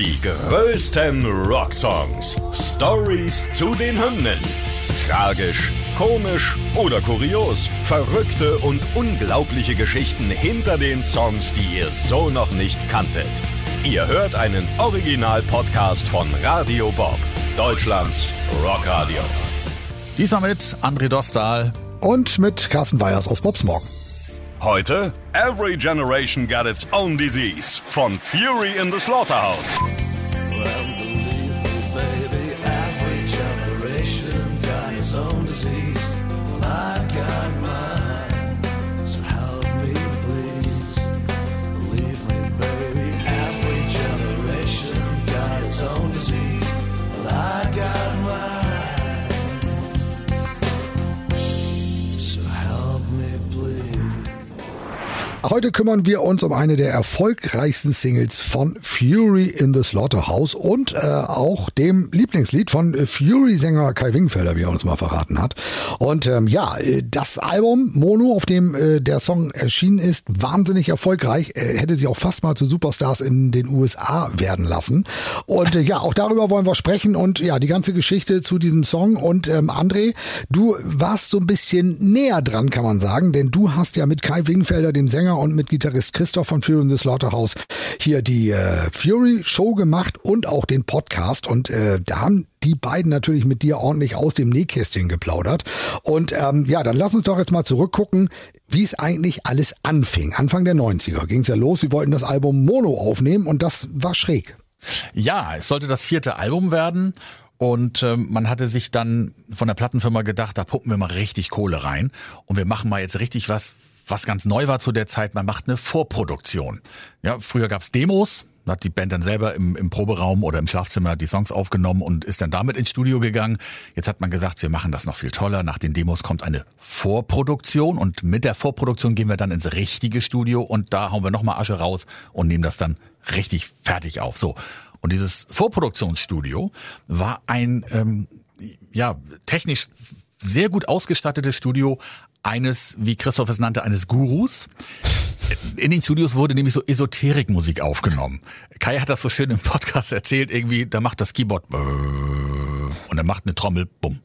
Die größten Rocksongs. Stories zu den Hymnen. Tragisch, komisch oder kurios. Verrückte und unglaubliche Geschichten hinter den Songs, die ihr so noch nicht kanntet. Ihr hört einen Original-Podcast von Radio Bob, Deutschlands Rockradio. Diesmal mit André Dostal und mit Carsten Weyers aus Bobs Morgen. Heute Every Generation Got Its Own Disease von Fury in the Slaughterhouse. Heute kümmern wir uns um eine der erfolgreichsten Singles von Fury in the Slaughterhouse und äh, auch dem Lieblingslied von Fury-Sänger Kai Wingfelder, wie er uns mal verraten hat. Und ähm, ja, äh, das Album Mono, auf dem äh, der Song erschienen ist, wahnsinnig erfolgreich. Er hätte sie auch fast mal zu Superstars in den USA werden lassen. Und äh, ja, auch darüber wollen wir sprechen und ja, die ganze Geschichte zu diesem Song. Und ähm, André, du warst so ein bisschen näher dran, kann man sagen, denn du hast ja mit Kai Wingfelder, dem Sänger, Sänger und mit Gitarrist Christoph von Fury in the Slaughterhouse hier die äh, Fury Show gemacht und auch den Podcast. Und äh, da haben die beiden natürlich mit dir ordentlich aus dem Nähkästchen geplaudert. Und ähm, ja, dann lass uns doch jetzt mal zurückgucken, wie es eigentlich alles anfing. Anfang der 90er ging es ja los. Sie wollten das Album Mono aufnehmen und das war schräg. Ja, es sollte das vierte Album werden. Und ähm, man hatte sich dann von der Plattenfirma gedacht, da pumpen wir mal richtig Kohle rein und wir machen mal jetzt richtig was, was ganz neu war zu der Zeit, man macht eine Vorproduktion. Ja, früher gab's Demos, hat die Band dann selber im, im Proberaum oder im Schlafzimmer die Songs aufgenommen und ist dann damit ins Studio gegangen. Jetzt hat man gesagt, wir machen das noch viel toller. Nach den Demos kommt eine Vorproduktion und mit der Vorproduktion gehen wir dann ins richtige Studio und da hauen wir nochmal Asche raus und nehmen das dann richtig fertig auf. So. Und dieses Vorproduktionsstudio war ein ähm, ja technisch sehr gut ausgestattetes Studio, eines, wie Christoph es nannte, eines Gurus. In den Studios wurde nämlich so Esoterikmusik aufgenommen. Kai hat das so schön im Podcast erzählt, irgendwie, da macht das Keyboard und dann macht eine Trommel, bumm.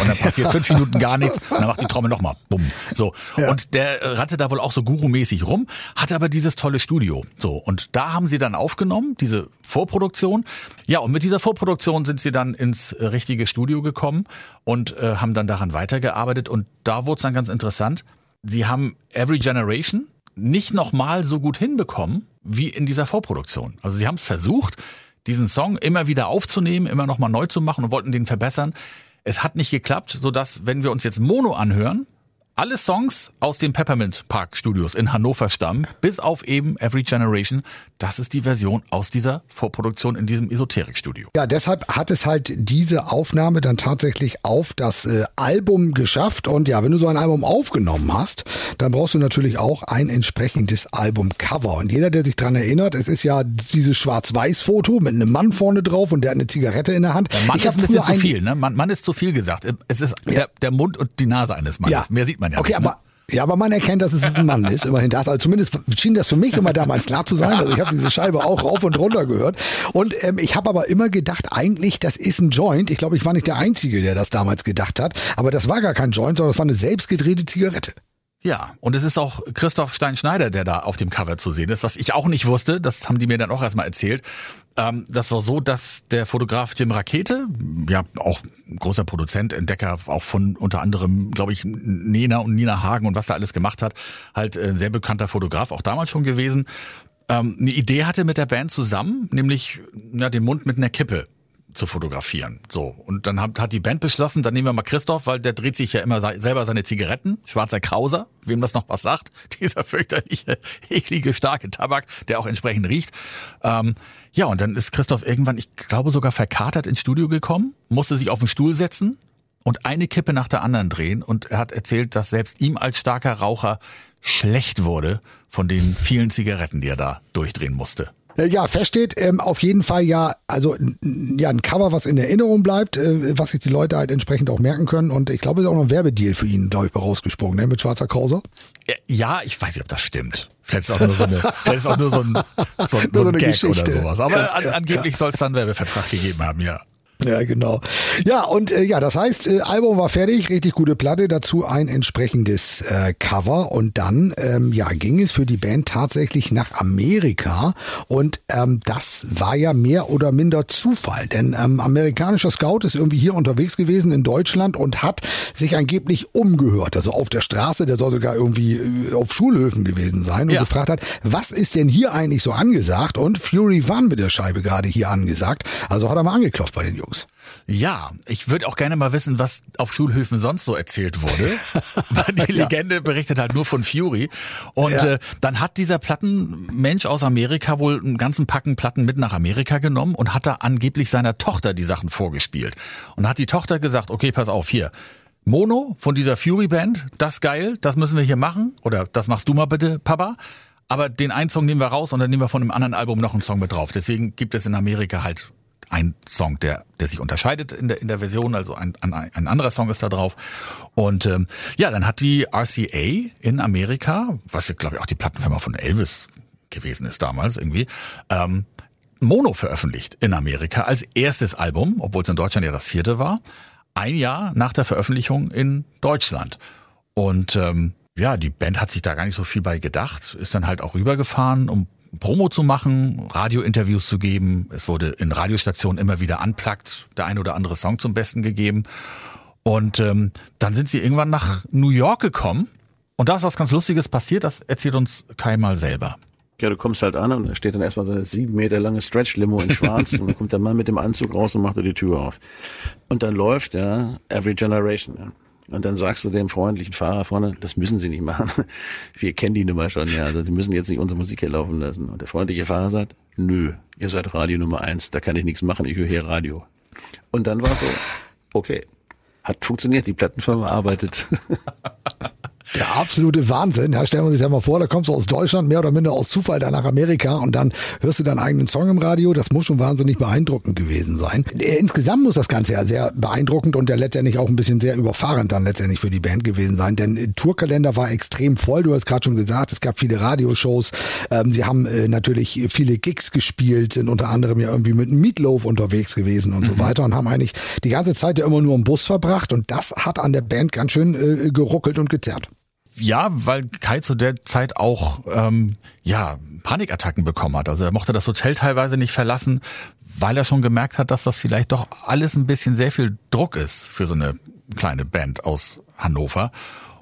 Und dann passiert fünf Minuten gar nichts und dann macht die Trommel nochmal. Bumm. So. Ja. Und der rannte da wohl auch so gurumäßig rum, hatte aber dieses tolle Studio. So. Und da haben sie dann aufgenommen, diese Vorproduktion. Ja, und mit dieser Vorproduktion sind sie dann ins richtige Studio gekommen und äh, haben dann daran weitergearbeitet. Und da wurde es dann ganz interessant. Sie haben Every Generation nicht nochmal so gut hinbekommen wie in dieser Vorproduktion. Also sie haben es versucht, diesen Song immer wieder aufzunehmen, immer nochmal neu zu machen und wollten den verbessern. Es hat nicht geklappt, sodass, wenn wir uns jetzt Mono anhören, alle Songs aus den Peppermint Park Studios in Hannover stammen, bis auf eben Every Generation. Das ist die Version aus dieser Vorproduktion in diesem Esoterik-Studio. Ja, deshalb hat es halt diese Aufnahme dann tatsächlich auf das äh, Album geschafft. Und ja, wenn du so ein Album aufgenommen hast, dann brauchst du natürlich auch ein entsprechendes Albumcover. Und jeder, der sich dran erinnert, es ist ja dieses Schwarz-Weiß-Foto mit einem Mann vorne drauf und der hat eine Zigarette in der Hand. Der Mann ich ist ein bisschen zu viel, ne? Mann, Mann ist zu viel gesagt. Es ist ja. der, der Mund und die Nase eines Mannes. Ja. Mehr sieht man man ja okay, nicht. Aber ja, aber man erkennt, dass es ein Mann ist, immerhin das. Also zumindest schien das für mich immer damals klar zu sein. Also ich habe diese Scheibe auch rauf und runter gehört. Und ähm, ich habe aber immer gedacht, eigentlich, das ist ein Joint. Ich glaube, ich war nicht der Einzige, der das damals gedacht hat. Aber das war gar kein Joint, sondern das war eine selbstgedrehte Zigarette. Ja, und es ist auch Christoph Stein-Schneider, der da auf dem Cover zu sehen ist, was ich auch nicht wusste, das haben die mir dann auch erstmal erzählt. Ähm, das war so, dass der Fotograf Jim Rakete, ja auch großer Produzent, Entdecker, auch von unter anderem, glaube ich, Nena und Nina Hagen und was er alles gemacht hat, halt äh, sehr bekannter Fotograf, auch damals schon gewesen, ähm, eine Idee hatte mit der Band zusammen, nämlich ja, den Mund mit einer Kippe zu fotografieren. So. Und dann hat, hat die Band beschlossen, dann nehmen wir mal Christoph, weil der dreht sich ja immer selber seine Zigaretten. Schwarzer Krauser, wem das noch was sagt. Dieser fürchterliche, eklige, starke Tabak, der auch entsprechend riecht. Ähm, ja, und dann ist Christoph irgendwann, ich glaube sogar verkatert ins Studio gekommen, musste sich auf den Stuhl setzen und eine Kippe nach der anderen drehen. Und er hat erzählt, dass selbst ihm als starker Raucher schlecht wurde von den vielen Zigaretten, die er da durchdrehen musste. Äh, ja, feststeht ähm, auf jeden Fall ja, also ja, ein Cover, was in Erinnerung bleibt, äh, was sich die Leute halt entsprechend auch merken können. Und ich glaube, es ist auch noch ein Werbedeal für ihn, glaube ich, rausgesprungen, ne? mit Schwarzer Corsa. Ja, ich weiß nicht, ob das stimmt. Vielleicht ist auch nur so, eine, vielleicht ist auch nur so ein, so, so, so ein Gag Geschichte. oder sowas. Aber an, angeblich soll es dann einen Werbevertrag gegeben haben, ja. Ja, genau. Ja, und äh, ja, das heißt, äh, Album war fertig, richtig gute Platte, dazu ein entsprechendes äh, Cover und dann ähm, ja, ging es für die Band tatsächlich nach Amerika und ähm, das war ja mehr oder minder Zufall, denn ähm, amerikanischer Scout ist irgendwie hier unterwegs gewesen in Deutschland und hat sich angeblich umgehört, also auf der Straße, der soll sogar irgendwie äh, auf Schulhöfen gewesen sein und ja. gefragt hat, was ist denn hier eigentlich so angesagt und Fury waren mit der Scheibe gerade hier angesagt, also hat er mal angeklopft bei den Jungs. Jungs. Ja, ich würde auch gerne mal wissen, was auf Schulhöfen sonst so erzählt wurde. die Legende ja. berichtet halt nur von Fury. Und ja. äh, dann hat dieser Plattenmensch aus Amerika wohl einen ganzen Packen Platten mit nach Amerika genommen und hat da angeblich seiner Tochter die Sachen vorgespielt. Und hat die Tochter gesagt, okay, pass auf, hier, Mono von dieser Fury Band, das geil, das müssen wir hier machen. Oder das machst du mal bitte, Papa. Aber den einen Song nehmen wir raus und dann nehmen wir von einem anderen Album noch einen Song mit drauf. Deswegen gibt es in Amerika halt ein Song, der, der sich unterscheidet in der, in der Version, also ein, ein, ein anderer Song ist da drauf. Und ähm, ja, dann hat die RCA in Amerika, was glaube ich auch die Plattenfirma von Elvis gewesen ist damals irgendwie, ähm, Mono veröffentlicht in Amerika als erstes Album, obwohl es in Deutschland ja das vierte war, ein Jahr nach der Veröffentlichung in Deutschland. Und ähm, ja, die Band hat sich da gar nicht so viel bei gedacht, ist dann halt auch rübergefahren, um Promo zu machen, Radiointerviews zu geben. Es wurde in Radiostationen immer wieder unplugged, der ein oder andere Song zum Besten gegeben. Und ähm, dann sind sie irgendwann nach New York gekommen. Und da ist was ganz Lustiges passiert, das erzählt uns Kai mal selber. Ja, du kommst halt an und da steht dann erstmal so eine sieben Meter lange Stretch-Limo in schwarz und dann kommt der Mann mit dem Anzug raus und macht dir die Tür auf. Und dann läuft, ja, Every Generation. Ja. Und dann sagst du dem freundlichen Fahrer vorne, das müssen Sie nicht machen. Wir kennen die Nummer schon, ja. Also die müssen jetzt nicht unsere Musik hier laufen lassen. Und der freundliche Fahrer sagt, nö, ihr seid Radio Nummer eins, da kann ich nichts machen, ich höre hier Radio. Und dann war so, okay, hat funktioniert, die Plattenfirma arbeitet. Der absolute Wahnsinn. Ja, stellen wir sich ja mal vor, da kommst du aus Deutschland, mehr oder minder aus Zufall da nach Amerika und dann hörst du deinen eigenen Song im Radio. Das muss schon wahnsinnig beeindruckend gewesen sein. Äh, insgesamt muss das Ganze ja sehr beeindruckend und der letztendlich auch ein bisschen sehr überfahrend dann letztendlich für die Band gewesen sein, denn äh, Tourkalender war extrem voll. Du hast gerade schon gesagt, es gab viele Radioshows. Ähm, sie haben äh, natürlich viele Gigs gespielt, sind unter anderem ja irgendwie mit Meatloaf unterwegs gewesen und mhm. so weiter und haben eigentlich die ganze Zeit ja immer nur im Bus verbracht und das hat an der Band ganz schön äh, geruckelt und gezerrt ja, weil Kai zu der Zeit auch ähm, ja Panikattacken bekommen hat. Also er mochte das Hotel teilweise nicht verlassen, weil er schon gemerkt hat, dass das vielleicht doch alles ein bisschen sehr viel Druck ist für so eine kleine Band aus Hannover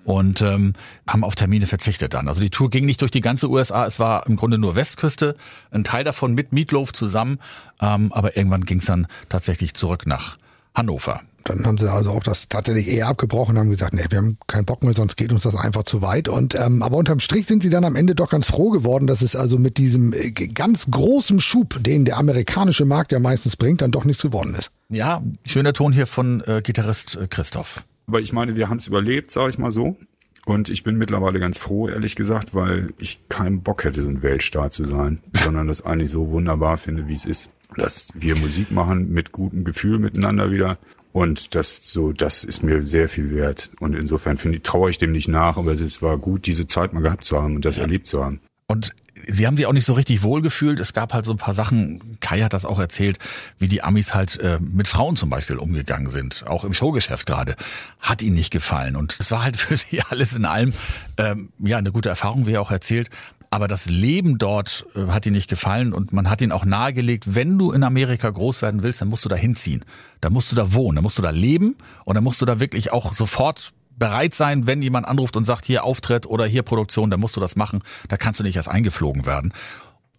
und ähm, haben auf Termine verzichtet dann. Also die Tour ging nicht durch die ganze USA, es war im Grunde nur Westküste, ein Teil davon mit Meatloaf zusammen, ähm, aber irgendwann ging es dann tatsächlich zurück nach Hannover. Dann haben sie also auch das tatsächlich eher abgebrochen und haben gesagt, nee, wir haben keinen Bock mehr, sonst geht uns das einfach zu weit. Und ähm, aber unterm Strich sind sie dann am Ende doch ganz froh geworden, dass es also mit diesem äh, ganz großen Schub, den der amerikanische Markt ja meistens bringt, dann doch nichts geworden ist. Ja, schöner Ton hier von äh, Gitarrist äh, Christoph. Aber ich meine, wir haben es überlebt, sage ich mal so. Und ich bin mittlerweile ganz froh, ehrlich gesagt, weil ich keinen Bock hätte, so ein Weltstar zu sein, sondern das eigentlich so wunderbar finde, wie es ist. Dass wir Musik machen mit gutem Gefühl miteinander wieder und das so, das ist mir sehr viel wert. Und insofern finde ich, traue ich dem nicht nach, aber es war gut, diese Zeit mal gehabt zu haben und das ja. erlebt zu haben. Und sie haben sich auch nicht so richtig wohlgefühlt. Es gab halt so ein paar Sachen, Kai hat das auch erzählt, wie die Amis halt äh, mit Frauen zum Beispiel umgegangen sind. Auch im Showgeschäft gerade. Hat ihnen nicht gefallen. Und es war halt für sie alles in allem ähm, ja eine gute Erfahrung, wie er auch erzählt. Aber das Leben dort äh, hat ihm nicht gefallen und man hat ihn auch nahegelegt, wenn du in Amerika groß werden willst, dann musst du da hinziehen. Da musst du da wohnen, da musst du da leben und dann musst du da wirklich auch sofort bereit sein, wenn jemand anruft und sagt, hier Auftritt oder hier Produktion, dann musst du das machen. Da kannst du nicht erst eingeflogen werden.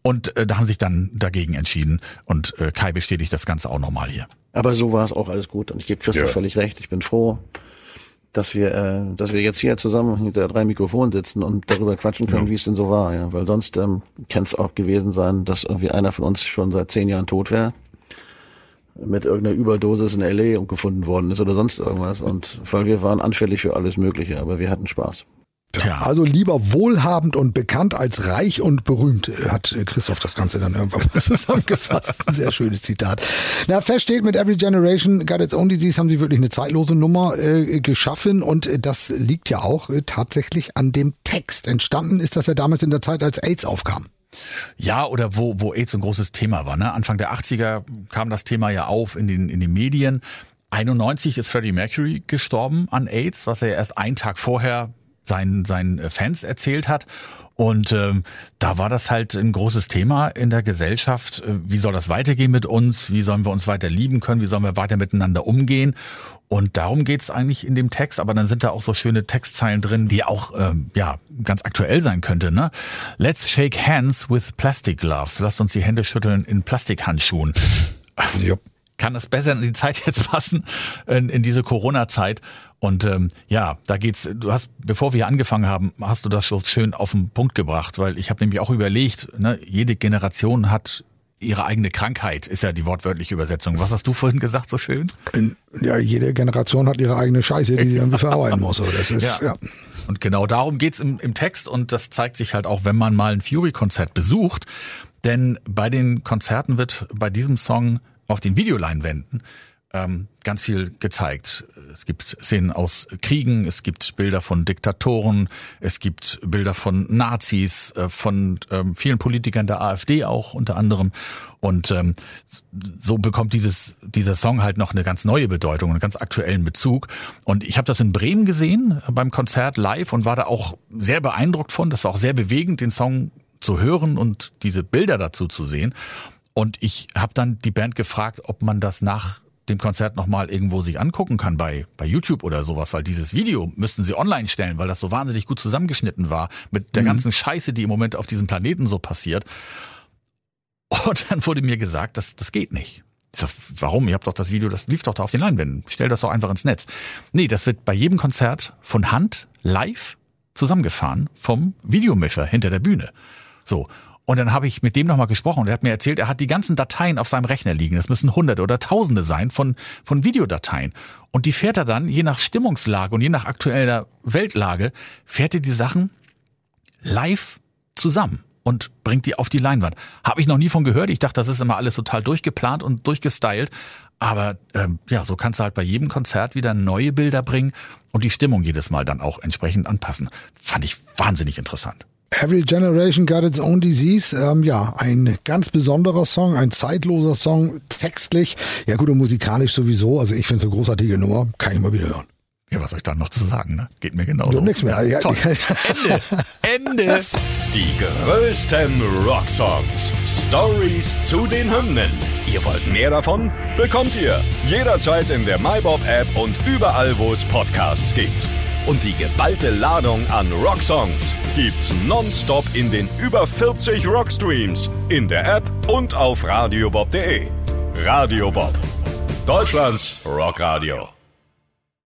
Und äh, da haben sich dann dagegen entschieden und äh, Kai bestätigt das Ganze auch nochmal hier. Aber so war es auch alles gut und ich gebe Christoph ja. völlig recht. Ich bin froh, dass wir, äh, dass wir jetzt hier zusammen hinter drei Mikrofonen sitzen und darüber quatschen können, ja. wie es denn so war, ja. Weil sonst ähm, kann es auch gewesen sein, dass irgendwie einer von uns schon seit zehn Jahren tot wäre mit irgendeiner Überdosis in LA gefunden worden ist oder sonst irgendwas. Und weil wir waren anfällig für alles Mögliche, aber wir hatten Spaß. Tja. Also lieber wohlhabend und bekannt als reich und berühmt, äh, hat äh, Christoph das Ganze dann irgendwann mal zusammengefasst. Ein sehr schönes Zitat. Na, fest steht, mit Every Generation Got Its Own Disease haben sie wirklich eine zeitlose Nummer äh, geschaffen und äh, das liegt ja auch äh, tatsächlich an dem Text. Entstanden ist das ja damals in der Zeit, als AIDS aufkam. Ja, oder wo, wo AIDS ein großes Thema war. Ne? Anfang der 80er kam das Thema ja auf in den, in den Medien. 91 ist Freddie Mercury gestorben an AIDS, was er erst einen Tag vorher seinen, seinen Fans erzählt hat. Und ähm, da war das halt ein großes Thema in der Gesellschaft. Äh, wie soll das weitergehen mit uns? Wie sollen wir uns weiter lieben können? Wie sollen wir weiter miteinander umgehen? Und darum geht's eigentlich in dem Text, aber dann sind da auch so schöne Textzeilen drin, die auch ähm, ja ganz aktuell sein könnte. Ne? Let's shake hands with plastic gloves. Lasst uns die Hände schütteln in Plastikhandschuhen. Jupp. Kann das besser in die Zeit jetzt passen, in, in diese Corona-Zeit? Und ähm, ja, da geht's. Du hast, bevor wir hier angefangen haben, hast du das schon schön auf den Punkt gebracht, weil ich habe nämlich auch überlegt, ne, jede Generation hat ihre eigene Krankheit, ist ja die wortwörtliche Übersetzung. Was hast du vorhin gesagt, so schön? Ja, jede Generation hat ihre eigene Scheiße, die sie irgendwie verarbeiten muss. So, das ist, ja. Ja. Und genau darum geht's im, im Text und das zeigt sich halt auch, wenn man mal ein Fury-Konzert besucht. Denn bei den Konzerten wird bei diesem Song auf den Videoleinwänden ähm, ganz viel gezeigt. Es gibt Szenen aus Kriegen, es gibt Bilder von Diktatoren, es gibt Bilder von Nazis, äh, von ähm, vielen Politikern der AfD auch unter anderem. Und ähm, so bekommt dieses dieser Song halt noch eine ganz neue Bedeutung, einen ganz aktuellen Bezug. Und ich habe das in Bremen gesehen äh, beim Konzert live und war da auch sehr beeindruckt von. Das war auch sehr bewegend, den Song zu hören und diese Bilder dazu zu sehen. Und ich habe dann die Band gefragt, ob man das nach dem Konzert nochmal irgendwo sich angucken kann bei, bei YouTube oder sowas, weil dieses Video müssten sie online stellen, weil das so wahnsinnig gut zusammengeschnitten war mit der ganzen Scheiße, die im Moment auf diesem Planeten so passiert. Und dann wurde mir gesagt, das, das geht nicht. Ich sag, warum? Ihr habt doch das Video, das lief doch da auf den Leinwänden. Stell das doch einfach ins Netz. Nee, das wird bei jedem Konzert von Hand live zusammengefahren vom Videomischer hinter der Bühne. So. Und dann habe ich mit dem nochmal gesprochen und er hat mir erzählt, er hat die ganzen Dateien auf seinem Rechner liegen. Das müssen hunderte oder tausende sein von, von Videodateien. Und die fährt er dann, je nach Stimmungslage und je nach aktueller Weltlage, fährt er die Sachen live zusammen und bringt die auf die Leinwand. Habe ich noch nie von gehört. Ich dachte, das ist immer alles total durchgeplant und durchgestylt. Aber ähm, ja, so kannst du halt bei jedem Konzert wieder neue Bilder bringen und die Stimmung jedes Mal dann auch entsprechend anpassen. Fand ich wahnsinnig interessant. Every Generation Got Its Own Disease. Ähm, ja, ein ganz besonderer Song, ein zeitloser Song, textlich. Ja gut, und musikalisch sowieso. Also ich finde es eine großartige Nummer. Kann ich mal wieder hören. Ja, was soll ich da noch zu sagen, ne? Geht mir genauso. Du nichts mehr. Ja, Toll. Ende. Ende. Die größten Rocksongs. Stories zu den Hymnen. Ihr wollt mehr davon? Bekommt ihr jederzeit in der MyBob App und überall, wo es Podcasts gibt. Und die geballte Ladung an Rocksongs gibt's nonstop in den über 40 Rockstreams, in der App und auf radiobob.de. Radio Bob. Deutschlands Rockradio.